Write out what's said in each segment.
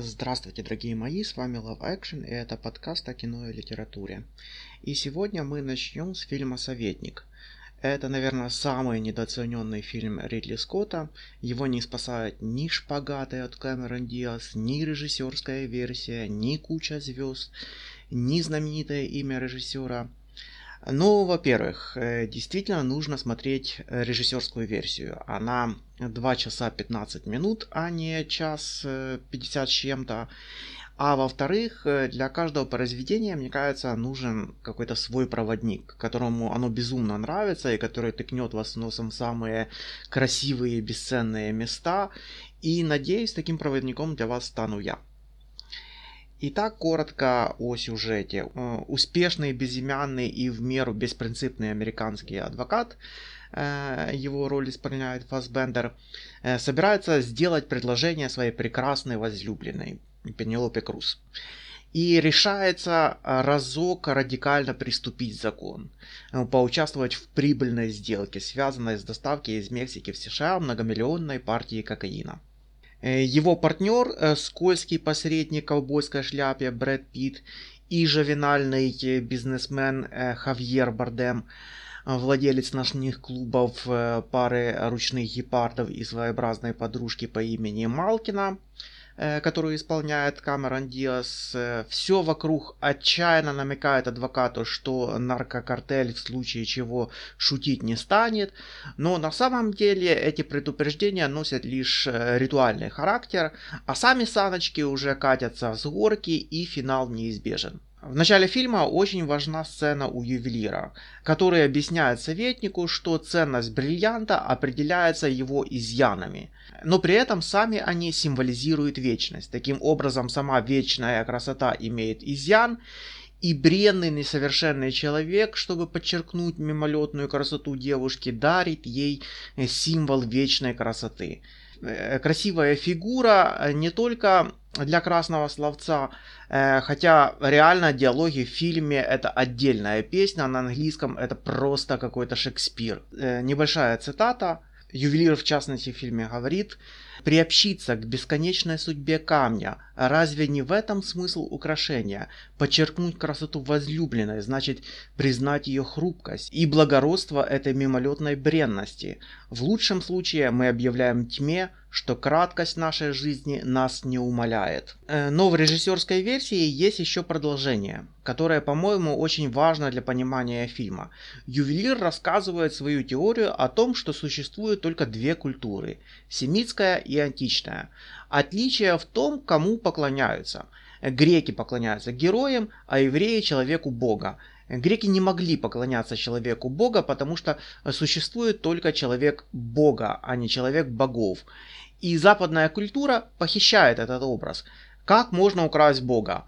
Здравствуйте, дорогие мои, с вами Love Action, и это подкаст о кино и литературе. И сегодня мы начнем с фильма «Советник». Это, наверное, самый недооцененный фильм Ридли Скотта. Его не спасают ни шпагаты от Кэмерон Диас, ни режиссерская версия, ни куча звезд, ни знаменитое имя режиссера – ну, во-первых, э, действительно нужно смотреть э, режиссерскую версию. Она 2 часа 15 минут, а не час 50 э, с чем-то. А во-вторых, для каждого произведения, мне кажется, нужен какой-то свой проводник, которому оно безумно нравится и который тыкнет вас носом в самые красивые бесценные места. И надеюсь, таким проводником для вас стану я. Итак, коротко о сюжете. Э, успешный, безымянный и в меру беспринципный американский адвокат, э, его роль исполняет Фасбендер, э, собирается сделать предложение своей прекрасной возлюбленной Пенелопе Круз. И решается разок радикально приступить закон, поучаствовать в прибыльной сделке, связанной с доставкой из Мексики в США многомиллионной партии кокаина. Э, его партнер, э, скользкий посредник в ковбойской шляпе Брэд Питт и жавинальный э, бизнесмен Хавьер Бардем, владелец ночных клубов пары ручных гепардов и своеобразной подружки по имени Малкина – которую исполняет Камерон Диас, э, все вокруг отчаянно намекает адвокату, что наркокартель в случае чего шутить не станет, но на самом деле эти предупреждения носят лишь э, ритуальный характер, а сами саночки уже катятся с горки и финал неизбежен. В начале фильма очень важна сцена у ювелира, который объясняет советнику, что ценность бриллианта определяется его изъянами, но при этом сами они символизируют вечность. Таким образом, сама вечная красота имеет изъян, и бренный несовершенный человек, чтобы подчеркнуть мимолетную красоту девушки, дарит ей символ вечной красоты. Э, красивая фигура э, не только для красного словца, э, хотя реально диалоги в фильме это отдельная песня, на английском это просто какой-то Шекспир. Небольшая цитата. Ювелир, в частности, в фильме говорит, приобщиться к бесконечной судьбе камня. Разве не в этом смысл украшения? Подчеркнуть красоту возлюбленной, значит признать ее хрупкость и благородство этой мимолетной бренности. В лучшем случае мы объявляем тьме, что краткость нашей жизни нас не умаляет. Э, но в режиссерской версии есть еще продолжение, которое, по-моему, очень важно для понимания фильма. Ювелир рассказывает свою теорию о том, что существует только две культуры – семитская и античная. Отличие в том, кому поклоняются. Греки поклоняются героям, а евреи – человеку Бога. Греки не могли поклоняться человеку Бога, потому что существует только человек Бога, а не человек богов. И западная культура похищает этот образ. Как можно украсть Бога?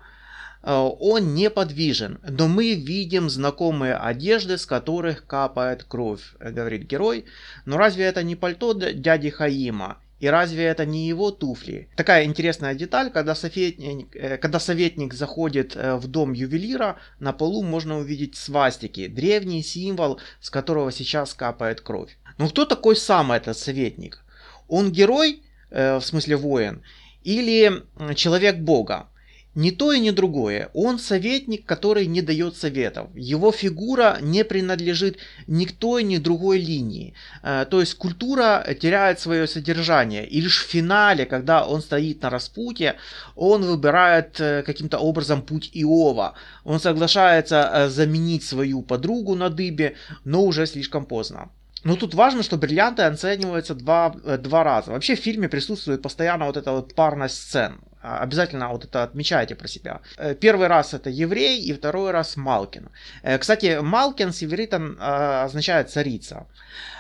Э, он неподвижен, но мы видим знакомые одежды, с которых капает кровь, говорит герой. Но разве это не пальто дяди Хаима? И разве это не его туфли? Такая интересная деталь, когда советник, э, когда советник заходит э, в дом ювелира, на полу можно увидеть свастики, древний символ, с которого сейчас капает кровь. Но кто такой сам этот советник? Он герой Э, в смысле воин, или человек Бога. Ни то и ни другое. Он советник, который не дает советов. Его фигура не принадлежит ни к той, ни другой линии. Э, то есть культура теряет свое содержание. И лишь в финале, когда он стоит на распутье, он выбирает э, каким-то образом путь Иова. Он соглашается заменить свою подругу на дыбе, но уже слишком поздно. Ну, тут важно, что бриллианты оцениваются два, э, два раза. Вообще в фильме присутствует постоянно вот эта вот парность сцен. А, обязательно вот это отмечайте про себя. Э, первый раз это еврей, и второй раз Малкин. Э, кстати, Малкин с ивритом означает царица.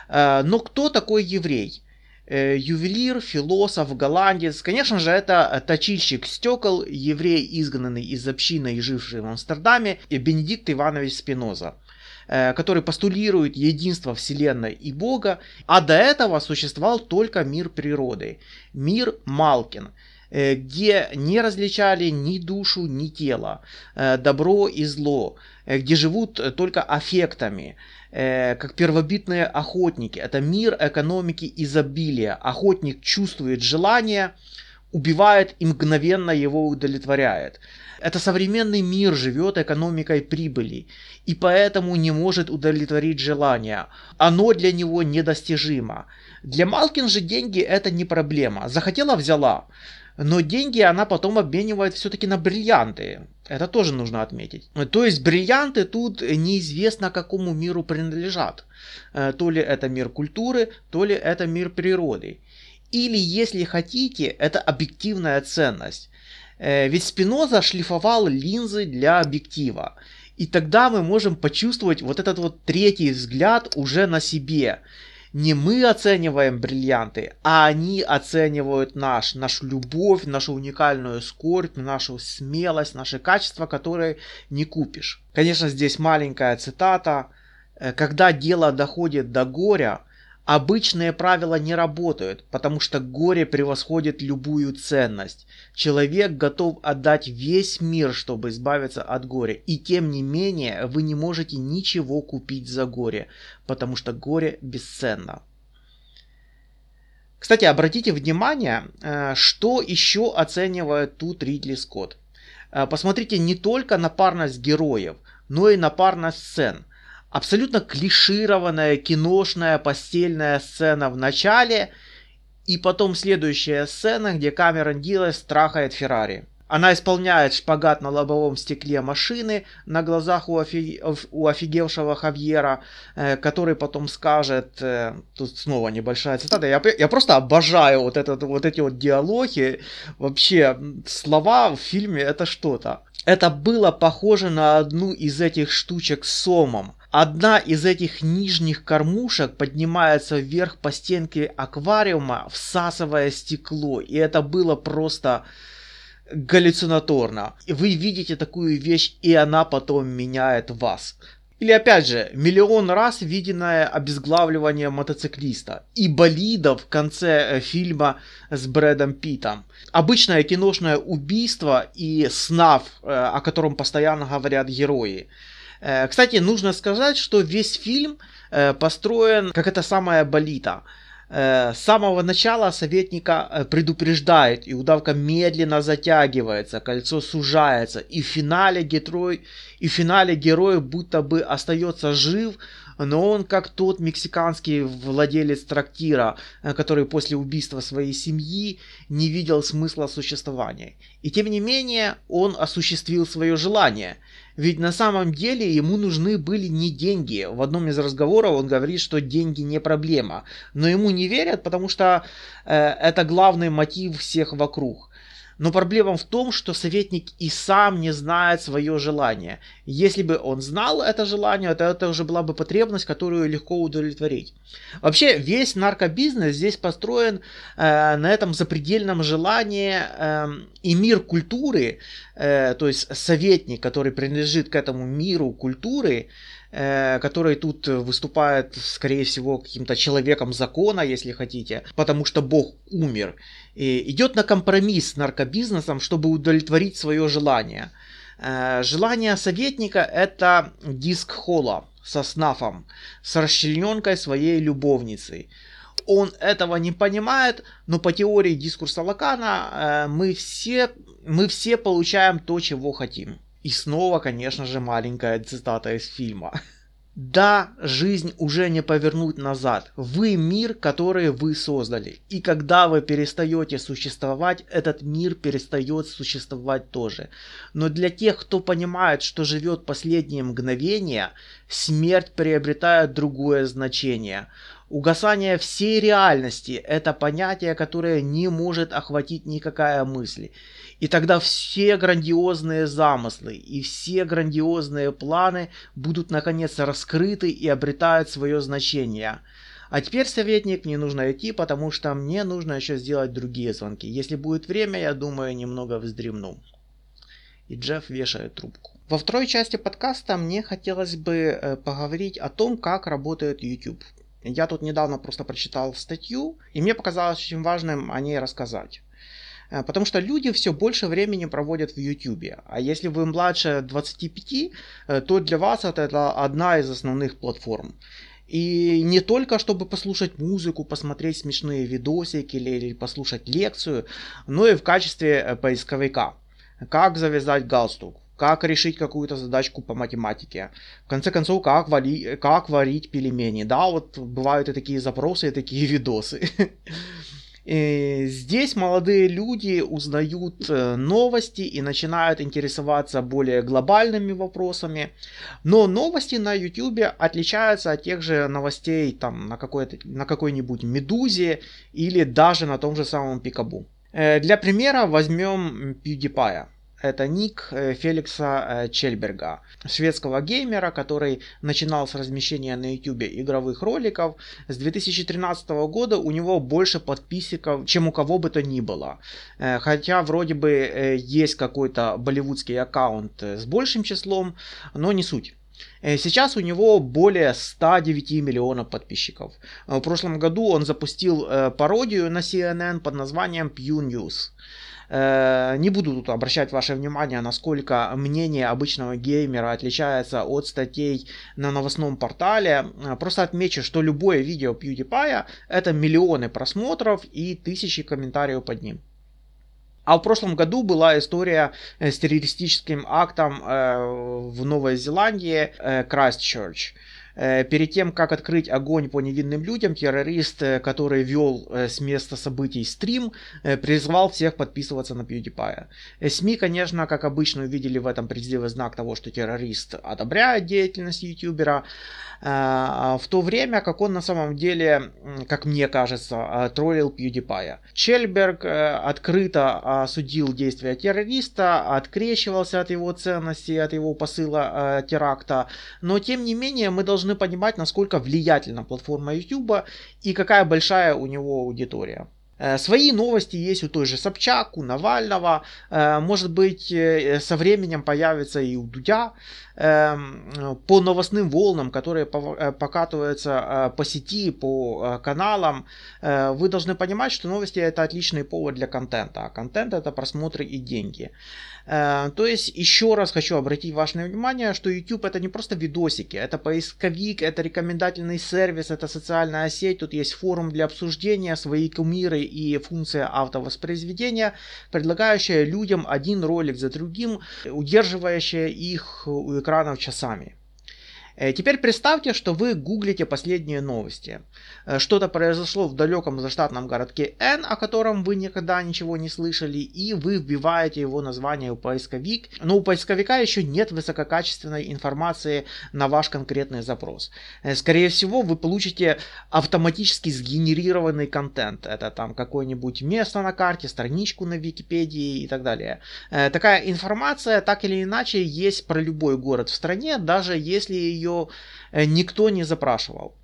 Но кто такой еврей? ювелир, философ, голландец. Конечно же, это точильщик стекол, еврей, изгнанный из общины и живший в Амстердаме, Бенедикт Иванович Спиноза. Э, который постулирует единство Вселенной и Бога, а до этого существовал только мир природы, мир Малкин, э, где не различали ни душу, ни тело, э, добро и зло, где живут только аффектами, как первобитные охотники. Это мир экономики изобилия. Охотник чувствует желание, убивает и мгновенно его удовлетворяет. Это современный мир живет экономикой прибыли и поэтому не может удовлетворить желания. Оно для него недостижимо. Для Малкин же деньги это не проблема. Захотела взяла. Но деньги она потом обменивает все-таки на бриллианты. Это тоже нужно отметить. То есть бриллианты тут неизвестно какому миру принадлежат. Э, то ли это мир культуры, то ли это мир природы. Или, если хотите, это объективная ценность. Э, ведь Спиноза шлифовал линзы для объектива. И тогда мы можем почувствовать вот этот вот третий взгляд уже на себе. Не мы оцениваем бриллианты, а они оценивают наш, нашу любовь, нашу уникальную скорбь, нашу смелость, наши качества, которые не купишь. Конечно, здесь маленькая цитата. «Э, Когда дело доходит до горя, Обычные правила не работают, потому что горе превосходит любую ценность. Человек готов отдать весь мир, чтобы избавиться от горя. И тем не менее, вы не можете ничего купить за горе, потому что горе бесценно. Кстати, обратите внимание, э, что еще оценивает тут Ридли Скотт. Э, посмотрите не только на парность героев, но и на парность сцен – абсолютно клишированная киношная постельная сцена в начале, и потом следующая сцена, где Камерон Диас трахает Феррари. Она исполняет шпагат на лобовом стекле машины на глазах у, офи... у офигевшего Хавьера, э, который потом скажет, э, тут снова небольшая цитата, я, я просто обожаю вот, этот, вот эти вот диалоги, вообще слова в фильме это что-то. Это было похоже на одну из этих штучек с сомом. Одна из этих нижних кормушек поднимается вверх по стенке аквариума, всасывая стекло. И это было просто галлюцинаторно. Вы видите такую вещь, и она потом меняет вас. Или опять же, миллион раз виденное обезглавливание мотоциклиста и болида в конце э, фильма с Брэдом Питом. Обычное киношное убийство и снав, э, о котором постоянно говорят герои. Э, кстати, нужно сказать, что весь фильм построен как это самая болита. С самого начала советника предупреждает, и удавка медленно затягивается, кольцо сужается, и в финале герой и в финале герой будто бы остается жив, но он как тот мексиканский владелец трактира, э, который после убийства своей семьи не видел смысла существования. И тем не менее он осуществил свое желание. Ведь на самом деле ему нужны были не деньги. В одном из разговоров он говорит, что деньги не проблема. Но ему не верят, потому что э, это главный мотив всех вокруг. Но проблема в том, что советник и сам не знает свое желание. Если бы он знал это желание, то это уже была бы потребность, которую легко удовлетворить. Вообще весь наркобизнес здесь построен э, на этом запредельном желании э, и мир культуры, э, то есть советник, который принадлежит к этому миру культуры, э, который тут выступает, скорее всего, каким-то человеком закона, если хотите, потому что Бог умер идет на компромисс с наркобизнесом, чтобы удовлетворить свое желание. Э, желание советника это диск холла со снафом, с расчлененкой своей любовницей. Он этого не понимает, но по теории дискурса Лакана э, мы все, мы все получаем то, чего хотим. И снова, конечно же, маленькая цитата из фильма. Да, жизнь уже не повернуть назад. Вы мир, который вы создали. И когда вы перестаете существовать, этот мир перестает существовать тоже. Но для тех, кто понимает, что живет последние мгновения, смерть приобретает другое значение. Угасание всей реальности – это понятие, которое не может охватить никакая мысль. И тогда все грандиозные замыслы и все грандиозные планы будут наконец раскрыты и обретают свое значение. А теперь, советник, мне нужно идти, потому что мне нужно еще сделать другие звонки. Если будет время, я думаю, немного вздремну. И Джефф вешает трубку. Во второй части подкаста мне хотелось бы э, поговорить о том, как работает YouTube. Я тут недавно просто прочитал статью, и мне показалось очень важным о ней рассказать. Э, потому что люди все больше времени проводят в YouTube. А если вы младше 25, э, то для вас это одна из основных платформ. И не только чтобы послушать музыку, посмотреть смешные видосики или, или послушать лекцию, но и в качестве э, поисковика. Как завязать галстук, как решить какую-то задачку по математике. В конце концов, как, вали, как варить пельмени. Да, вот бывают и такие запросы, и такие видосы. И здесь молодые люди узнают э, новости и начинают интересоваться более глобальными вопросами. Но новости на YouTube отличаются от тех же новостей там, на, какой-то, на какой-нибудь Медузе или даже на том же самом Пикабу. Э, для примера возьмем PewDiePie. Это ник э, Феликса э, Чельберга, шведского геймера, который начинал с размещения на YouTube игровых роликов. С 2013 года у него больше подписчиков, чем у кого бы то ни было. Э, хотя вроде бы есть какой-то болливудский аккаунт с большим числом, но не суть. Сейчас у него более 109 миллионов подписчиков. В прошлом году он запустил пародию на CNN под названием Pew News. Э, не буду тут обращать ваше внимание, насколько мнение обычного геймера отличается от статей на новостном портале. Э, просто отмечу, что любое видео PewDiePie это миллионы просмотров и тысячи комментариев под ним. А в прошлом году была история э, с террористическим актом в Новой Зеландии Christchurch. Э, перед тем, как открыть огонь по невинным людям, террорист, э, который вел э, с места событий стрим, призвал всех подписываться на PewDiePie. СМИ, конечно, как обычно, увидели в этом призыве знак того, что террорист одобряет деятельность ютубера, в то время как он на самом деле, как мне кажется, троллил PewDiePie. Чельберг открыто осудил действия террориста, открещивался от его ценностей, от его посыла теракта, но тем не менее мы должны должны понимать, насколько влиятельна платформа YouTube и какая большая у него аудитория. Э, свои новости есть у той же Собчак, у Навального. Э, может быть, э, со временем появится и у Дудя. Эм, по новостным волнам, которые покатываются по сети, по каналам, вы должны понимать, что новости это отличный повод для контента. А контент это просмотры и деньги. То есть, еще раз хочу обратить ваше внимание, что YouTube это не просто видосики, это поисковик, это рекомендательный сервис, это социальная сеть, тут есть форум для обсуждения, свои кумиры и функция автовоспроизведения, предлагающая людям один ролик за другим, удерживающая их у экранов часами. Э, теперь представьте, что вы гуглите последние новости. Э, что-то произошло в далеком заштатном городке N, о котором вы никогда ничего не слышали, и вы вбиваете его название в поисковик. Но у поисковика еще нет высококачественной информации на ваш конкретный запрос. Э, скорее всего, вы получите автоматически сгенерированный контент. Это там какое-нибудь место на карте, страничку на Википедии и так далее. Такая информация так или иначе есть про любой город в стране, даже если ее ее э, никто не запрашивал.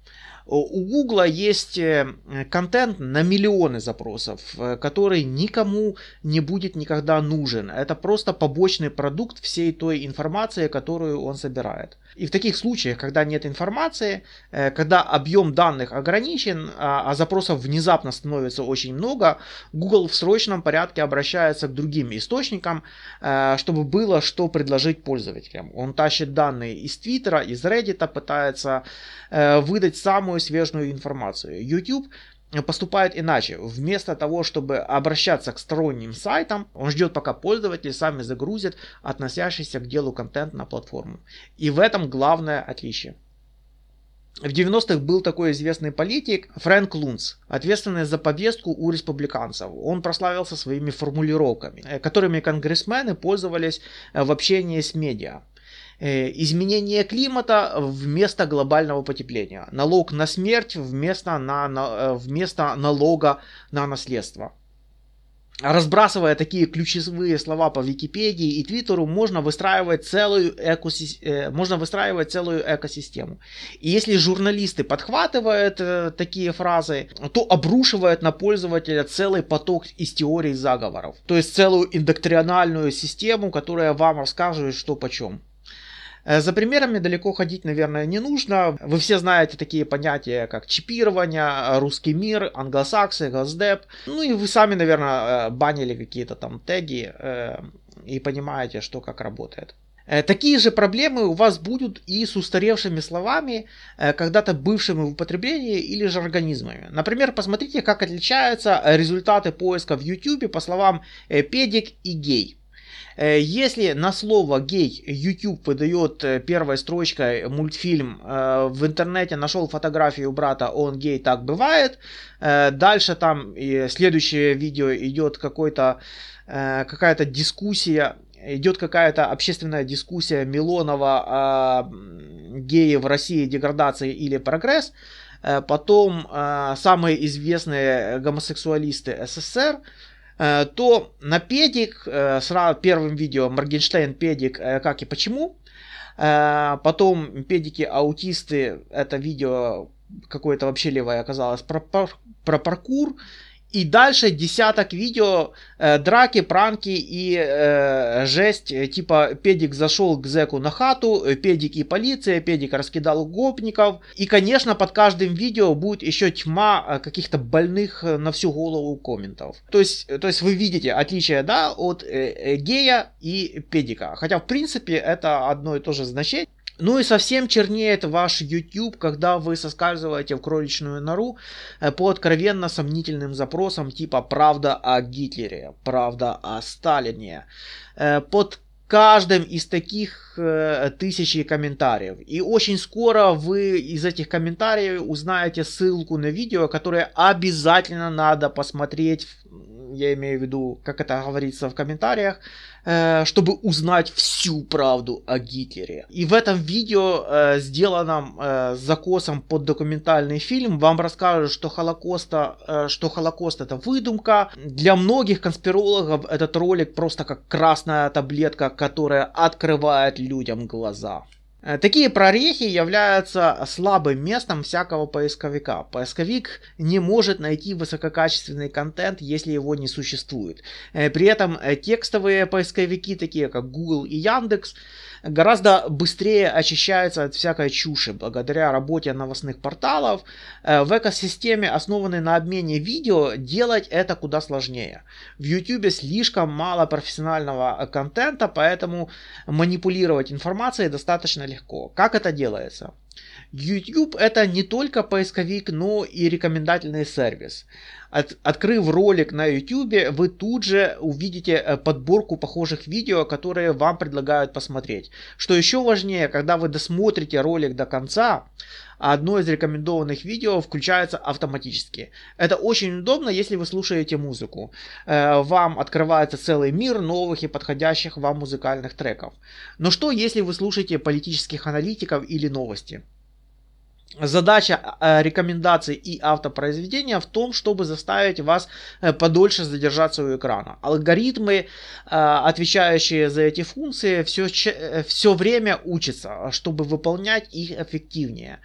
У Гугла есть э, контент на миллионы запросов, э, который никому не будет никогда нужен. Это просто побочный продукт всей той информации, которую он собирает. И в таких случаях, когда нет информации, э, когда объем данных ограничен, а, а запросов внезапно становится очень много, Google в срочном порядке обращается к другим источникам, э, чтобы было что предложить пользователям. Он тащит данные из Твиттера, из Reddit, пытается э, выдать самую свежую информацию. YouTube поступает иначе. Вместо того, чтобы обращаться к сторонним сайтам, он ждет, пока пользователи сами загрузят относящийся к делу контент на платформу. И в этом главное отличие. В 90-х был такой известный политик Фрэнк Лунц, ответственный за повестку у республиканцев. Он прославился своими формулировками, которыми конгрессмены пользовались э, в общении с медиа. Э, изменение климата вместо глобального потепления. Налог на смерть вместо, на, на, э, вместо налога на наследство. Разбрасывая такие ключевые слова по Википедии и Твиттеру, можно выстраивать целую, экосис... Э, можно выстраивать целую экосистему. И если журналисты подхватывают э, такие фразы, то обрушивают на пользователя целый поток из теорий заговоров. То есть целую индоктринальную систему, которая вам расскажет, что почем. Э, за примерами далеко ходить, наверное, не нужно. Вы все знаете такие понятия, как чипирование, русский мир, англосаксы, госдеп. Ну и вы сами, наверное, э, банили какие-то там теги э, и понимаете, что как работает. Э, такие же проблемы у вас будут и с устаревшими словами, э, когда-то бывшими в употреблении или же организмами. Например, посмотрите, как отличаются результаты поиска в YouTube по словам э, педик и гей. Если на слово гей YouTube выдает первой строчкой мультфильм в интернете нашел фотографию брата, он гей, так бывает. Дальше там следующее видео идет какой-то какая-то дискуссия идет какая-то общественная дискуссия Милонова о геи в России, деградации или прогресс. Э, потом э, самые известные гомосексуалисты СССР, э, то на педик, сразу первым видео Моргенштейн педик, как и почему. Потом педики аутисты, это видео какое-то вообще левое оказалось про, про паркур. И дальше десяток видео, э, драки, пранки и э, жесть, э, типа Педик зашел к зеку на хату, э, Педик и полиция, Педик раскидал гопников. И, конечно, под каждым видео будет еще тьма каких-то больных на всю голову комментов. То есть, то есть вы видите отличие, да, от э, гея и Педика. Хотя, в принципе, это одно и то же значение. Ну и совсем чернеет ваш YouTube, когда вы соскальзываете в кроличную нору э, по откровенно сомнительным запросам типа «Правда о Гитлере», «Правда о Сталине». Э, под каждым из таких э, тысячи комментариев. И очень скоро вы из этих комментариев узнаете ссылку на видео, которое обязательно надо посмотреть я имею в виду, как это говорится в комментариях, э, чтобы узнать всю правду о Гитлере. И в этом видео, э, сделанном э, закосом под документальный фильм, вам расскажут, что Холокоста, что Холокост это выдумка. Для многих конспирологов этот ролик просто как красная таблетка, которая открывает людям глаза. Э, такие прорехи являются слабым местом всякого поисковика. Поисковик не может найти высококачественный контент, если его не существует. Э, при этом э, текстовые поисковики, такие как Google и Яндекс, гораздо быстрее очищаются от всякой чуши благодаря работе новостных порталов. В экосистеме, основанной на обмене видео, делать это куда сложнее. В YouTube слишком мало профессионального контента, поэтому манипулировать информацией достаточно легко. Как это делается? YouTube это не только поисковик, но и рекомендательный сервис. От, открыв ролик на YouTube, вы тут же увидите э, подборку похожих видео, которые вам предлагают посмотреть. Что еще важнее, когда вы досмотрите ролик до конца, одно из рекомендованных видео включается автоматически. Это очень удобно, если вы слушаете музыку. Э, вам открывается целый мир новых и подходящих вам музыкальных треков. Но что, если вы слушаете политических аналитиков или новости? Задача э, рекомендаций и автопроизведения в том, чтобы заставить вас э, подольше задержаться у экрана. Алгоритмы, э, отвечающие за эти функции, все, все время учатся, чтобы выполнять их эффективнее.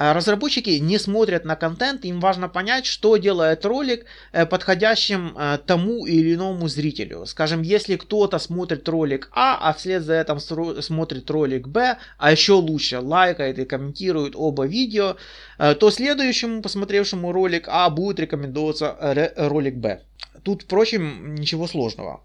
А разработчики не смотрят на контент, им важно понять, что делает ролик э, подходящим э, тому или иному зрителю. Скажем, если кто-то смотрит ролик А, а вслед за этим смотрит ролик Б, а еще лучше лайкает и комментирует оба видео, э, то следующему посмотревшему ролик А будет рекомендоваться ролик Б. Тут, впрочем, ничего сложного.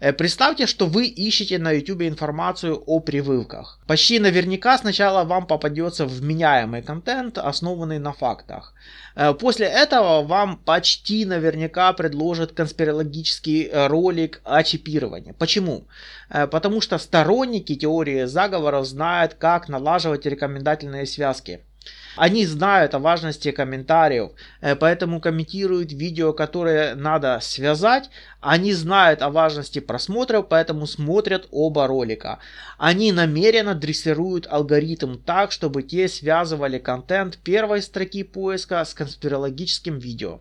Э, представьте, что вы ищете на YouTube информацию о прививках. Почти наверняка сначала вам попадется вменяемый контент, основанный на фактах. Э, после этого вам почти наверняка предложат конспирологический э, ролик о чипировании. Почему? Потому что сторонники теории заговоров знают, как налаживать рекомендательные связки. Они знают о важности комментариев, э, поэтому комментируют видео, которые надо связать. Они знают о важности просмотров, поэтому смотрят оба ролика. Они намеренно дрессируют алгоритм так, чтобы те связывали контент первой строки поиска с конспирологическим видео.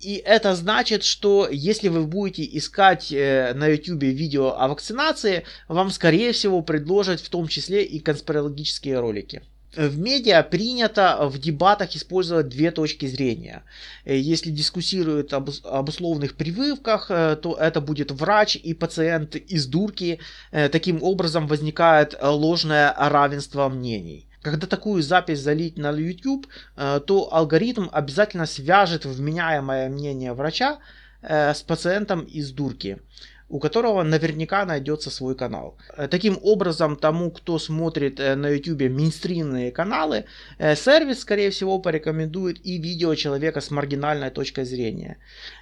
И это значит, что если вы будете искать э, на YouTube видео о вакцинации, вам скорее всего предложат в том числе и конспирологические ролики. В медиа принято в дебатах использовать две точки зрения. Э, если дискуссируют об, об условных прививках, э, то это будет врач и пациент из дурки. Э, таким образом возникает ложное равенство мнений. Когда такую запись залить на YouTube, то алгоритм обязательно свяжет вменяемое мнение врача с пациентом из дурки. У которого наверняка найдется свой канал. Э, таким образом, тому, кто смотрит э, на YouTube мейнстримные каналы, э, сервис, скорее всего, порекомендует и видео человека с маргинальной точкой зрения.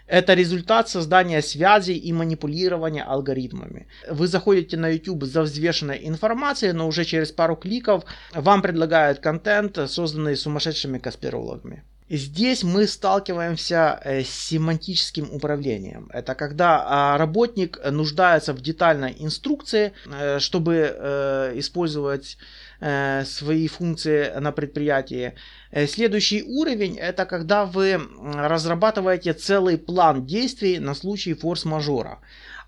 Это результат создания связей и манипулирования алгоритмами. Вы заходите на YouTube за взвешенной информацией, но уже через пару кликов вам предлагают контент, созданный сумасшедшими конспирологами. Здесь мы сталкиваемся э, с семантическим управлением. Это когда а, работник нуждается в детальной инструкции, э, чтобы э, использовать свои функции на предприятии. Следующий уровень это когда вы разрабатываете целый план действий на случай форс-мажора.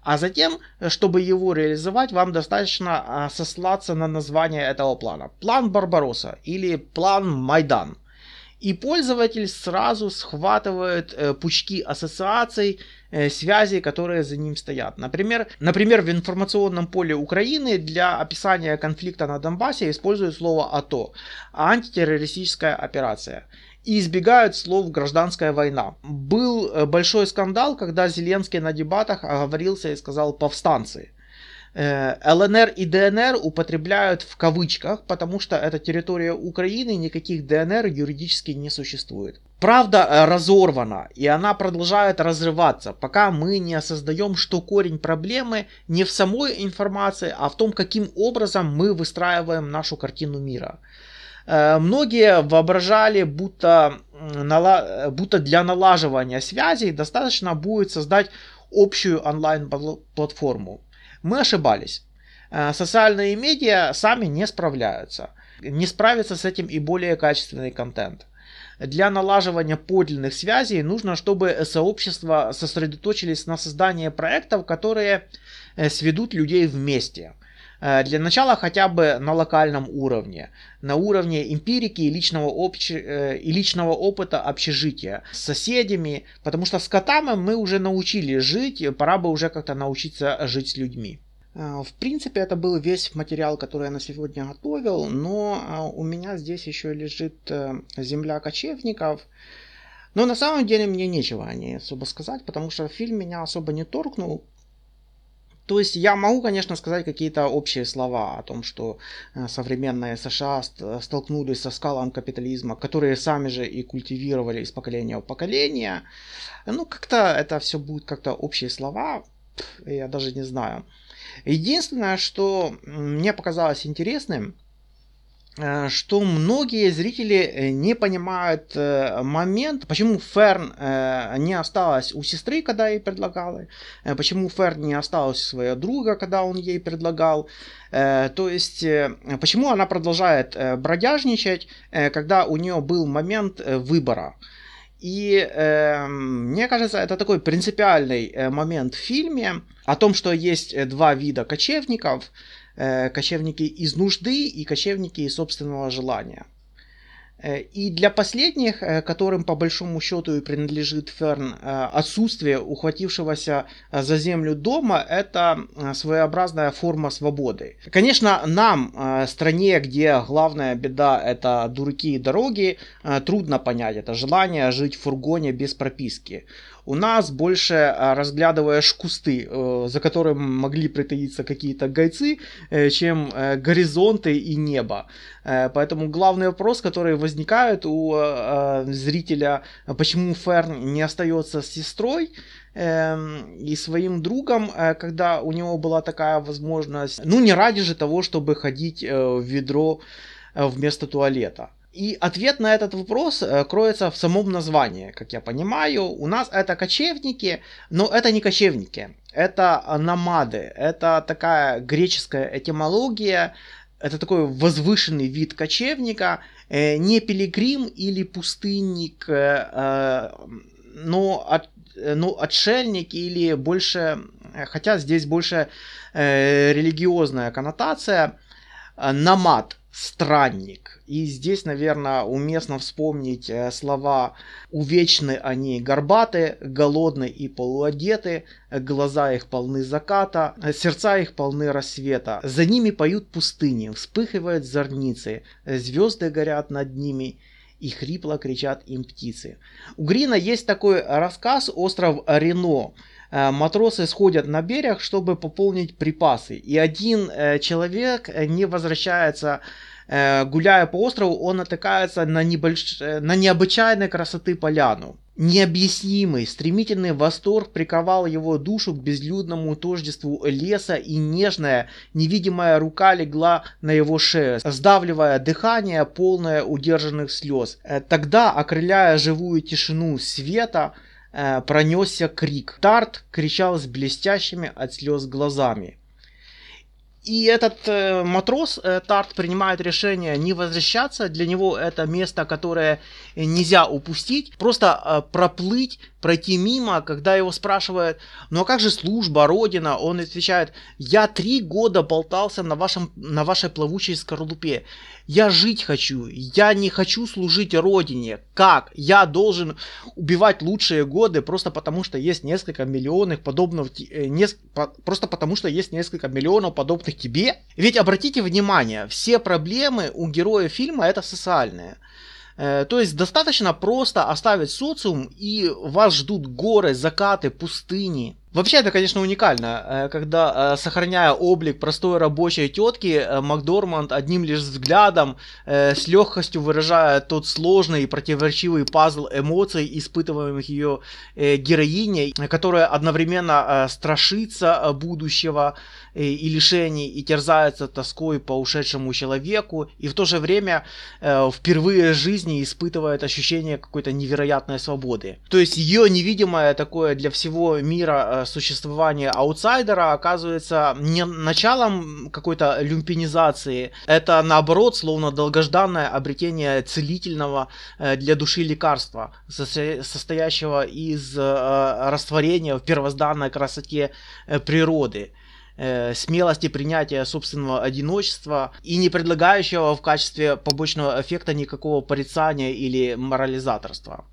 А затем, чтобы его реализовать, вам достаточно а, сослаться на название этого плана. План Барбароса или план Майдан. И пользователь сразу схватывает э, пучки ассоциаций, э, связей, которые за ним стоят. Например, например, в информационном поле Украины для описания конфликта на Донбассе используют слово АТО, антитеррористическая операция и избегают слов «гражданская война». Был э, большой скандал, когда Зеленский на дебатах оговорился и сказал «повстанцы». Э, ЛНР и ДНР употребляют в кавычках, потому что это территория Украины, никаких ДНР юридически не существует. Правда э, разорвана, и она продолжает разрываться, пока мы не осознаем, что корень проблемы не в самой информации, а в том, каким образом мы выстраиваем нашу картину мира. Э, многие воображали, будто, будто для налаживания связей достаточно будет создать общую онлайн-платформу. Мы ошибались. Э, социальные медиа сами не справляются. Не справится с этим и более качественный контент. Для налаживания подлинных связей нужно, чтобы сообщества сосредоточились на создании проектов, которые э, сведут людей вместе. Э, для начала хотя бы на локальном уровне, на уровне эмпирики и личного, общ... и личного опыта общежития с соседями, потому что с котами мы уже научились жить, пора бы уже как-то научиться жить с людьми. А, в принципе, это был весь материал, который я на сегодня готовил, но у меня здесь еще лежит э, земля кочевников. Но на самом деле мне нечего о ней особо сказать, потому что фильм меня особо не торкнул. То есть я могу, конечно, сказать какие-то общие слова о том, что э, современные США столкнулись со скалом капитализма, которые сами же и культивировали из поколения в поколение. Ну, как-то это все будет как-то общие слова, я даже не знаю. Единственное, что мне показалось интересным, э, что многие зрители э, не понимают э, момент, почему Ферн не осталась у сестры, когда ей предлагали, почему Ферн не осталась у своего друга, когда он ей предлагал. То есть, почему она продолжает бродяжничать, когда у нее был момент выбора. И э, мне кажется, это такой принципиальный э, момент в фильме о том, что есть э, два вида кочевников. Э, кочевники из нужды и кочевники из собственного желания. Э, и для последних, э, которым по большому счету и принадлежит Ферн, отсутствие ухватившегося за землю дома – это своеобразная форма свободы. Конечно, нам, стране, где главная беда – это дураки и дороги, трудно понять это желание жить в фургоне без прописки у нас больше а, разглядываешь кусты, э, за которым могли притаиться какие-то гайцы, э, чем э, горизонты и небо. Поэтому главный вопрос, который возникает у зрителя, почему Ферн не остается с сестрой, эм, и своим другом, когда у него была такая возможность, ну не ради же того, чтобы ходить в ведро вместо туалета. И ответ на этот вопрос э, кроется в самом названии, как я понимаю. У нас это кочевники, но это не кочевники, это намады, это такая греческая этимология, это такой возвышенный вид кочевника, э, не пилигрим или пустынник, э, но, от, но отшельник или больше, хотя здесь больше религиозная коннотация, намад, странник. И здесь, наверное, уместно вспомнить э, слова «Увечны они горбаты, голодны и полуодеты, глаза их полны заката, сердца их полны рассвета. За ними поют пустыни, вспыхивают зорницы, звезды горят над ними, и хрипло кричат им птицы». У Грина есть такой рассказ «Остров Рено», матросы сходят на берег, чтобы пополнить припасы. И один э, человек не возвращается гуляя по острову, он натыкается на, небольш... на необычайной красоты поляну. Необъяснимый, стремительный восторг приковал его душу к безлюдному тождеству леса, и нежная, невидимая рука легла на его шею, сдавливая дыхание, полное удержанных слез. Э, тогда, окрыляя живую тишину света, э, пронесся крик. Тарт кричал с блестящими от слез глазами. И этот э, матрос э, Тарт принимает решение не возвращаться. Для него это место, которое нельзя упустить. Просто э, проплыть, пройти мимо, когда его спрашивают, ну а как же служба, родина? Он отвечает, я три года болтался на, вашем, на вашей плавучей скорлупе. Я жить хочу, я не хочу служить родине. Как? Я должен убивать лучшие годы просто потому, что есть несколько миллионов подобных, э, не, по, просто потому, что есть несколько миллионов подобных тебе? Ведь обратите внимание, все проблемы у героя фильма это социальные. Э, то есть достаточно просто оставить социум, и вас ждут горы, закаты, пустыни. Вообще это, конечно, уникально, э, когда, э, сохраняя облик простой рабочей тетки, Макдорманд одним лишь взглядом с легкостью выражает тот сложный и противоречивый пазл эмоций, испытываемых ее героиней, которая одновременно страшится будущего, и лишений, и терзается тоской по ушедшему человеку, и в то же время э, впервые в жизни испытывает ощущение какой-то невероятной свободы. То есть ее невидимое такое для всего мира э, существование аутсайдера оказывается не началом какой-то люмпинизации, это наоборот словно долгожданное обретение целительного э, для души лекарства, состоящего из э, растворения в первозданной красоте э, природы э, смелости принятия собственного одиночества и не предлагающего в качестве побочного эффекта никакого порицания или морализаторства.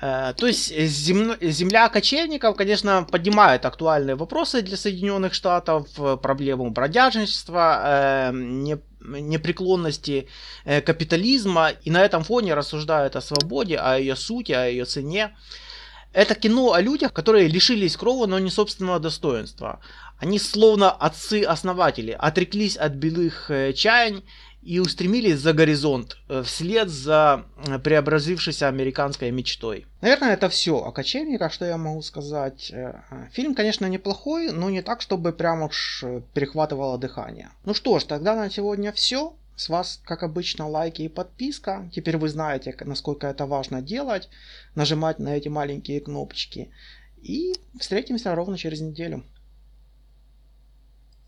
Э, то есть зем... земля кочевников, конечно, поднимает актуальные вопросы для Соединенных Штатов, э, проблему бродяжничества, э, не непреклонности капитализма, и на этом фоне рассуждают о свободе, о ее сути, о ее цене. Это кино о людях, которые лишились крова, но не собственного достоинства. Они словно отцы-основатели, отреклись от белых э, чаяний и устремились за горизонт, э, вслед за э, преобразившейся американской мечтой. Наверное, это все о кочевниках, что я могу сказать. Фильм, конечно, неплохой, но не так, чтобы прямо уж перехватывало дыхание. Ну что ж, тогда на сегодня все. С вас, как обычно, лайки и подписка. Теперь вы знаете, насколько это важно делать. Нажимать на эти маленькие кнопочки. И встретимся ровно через неделю.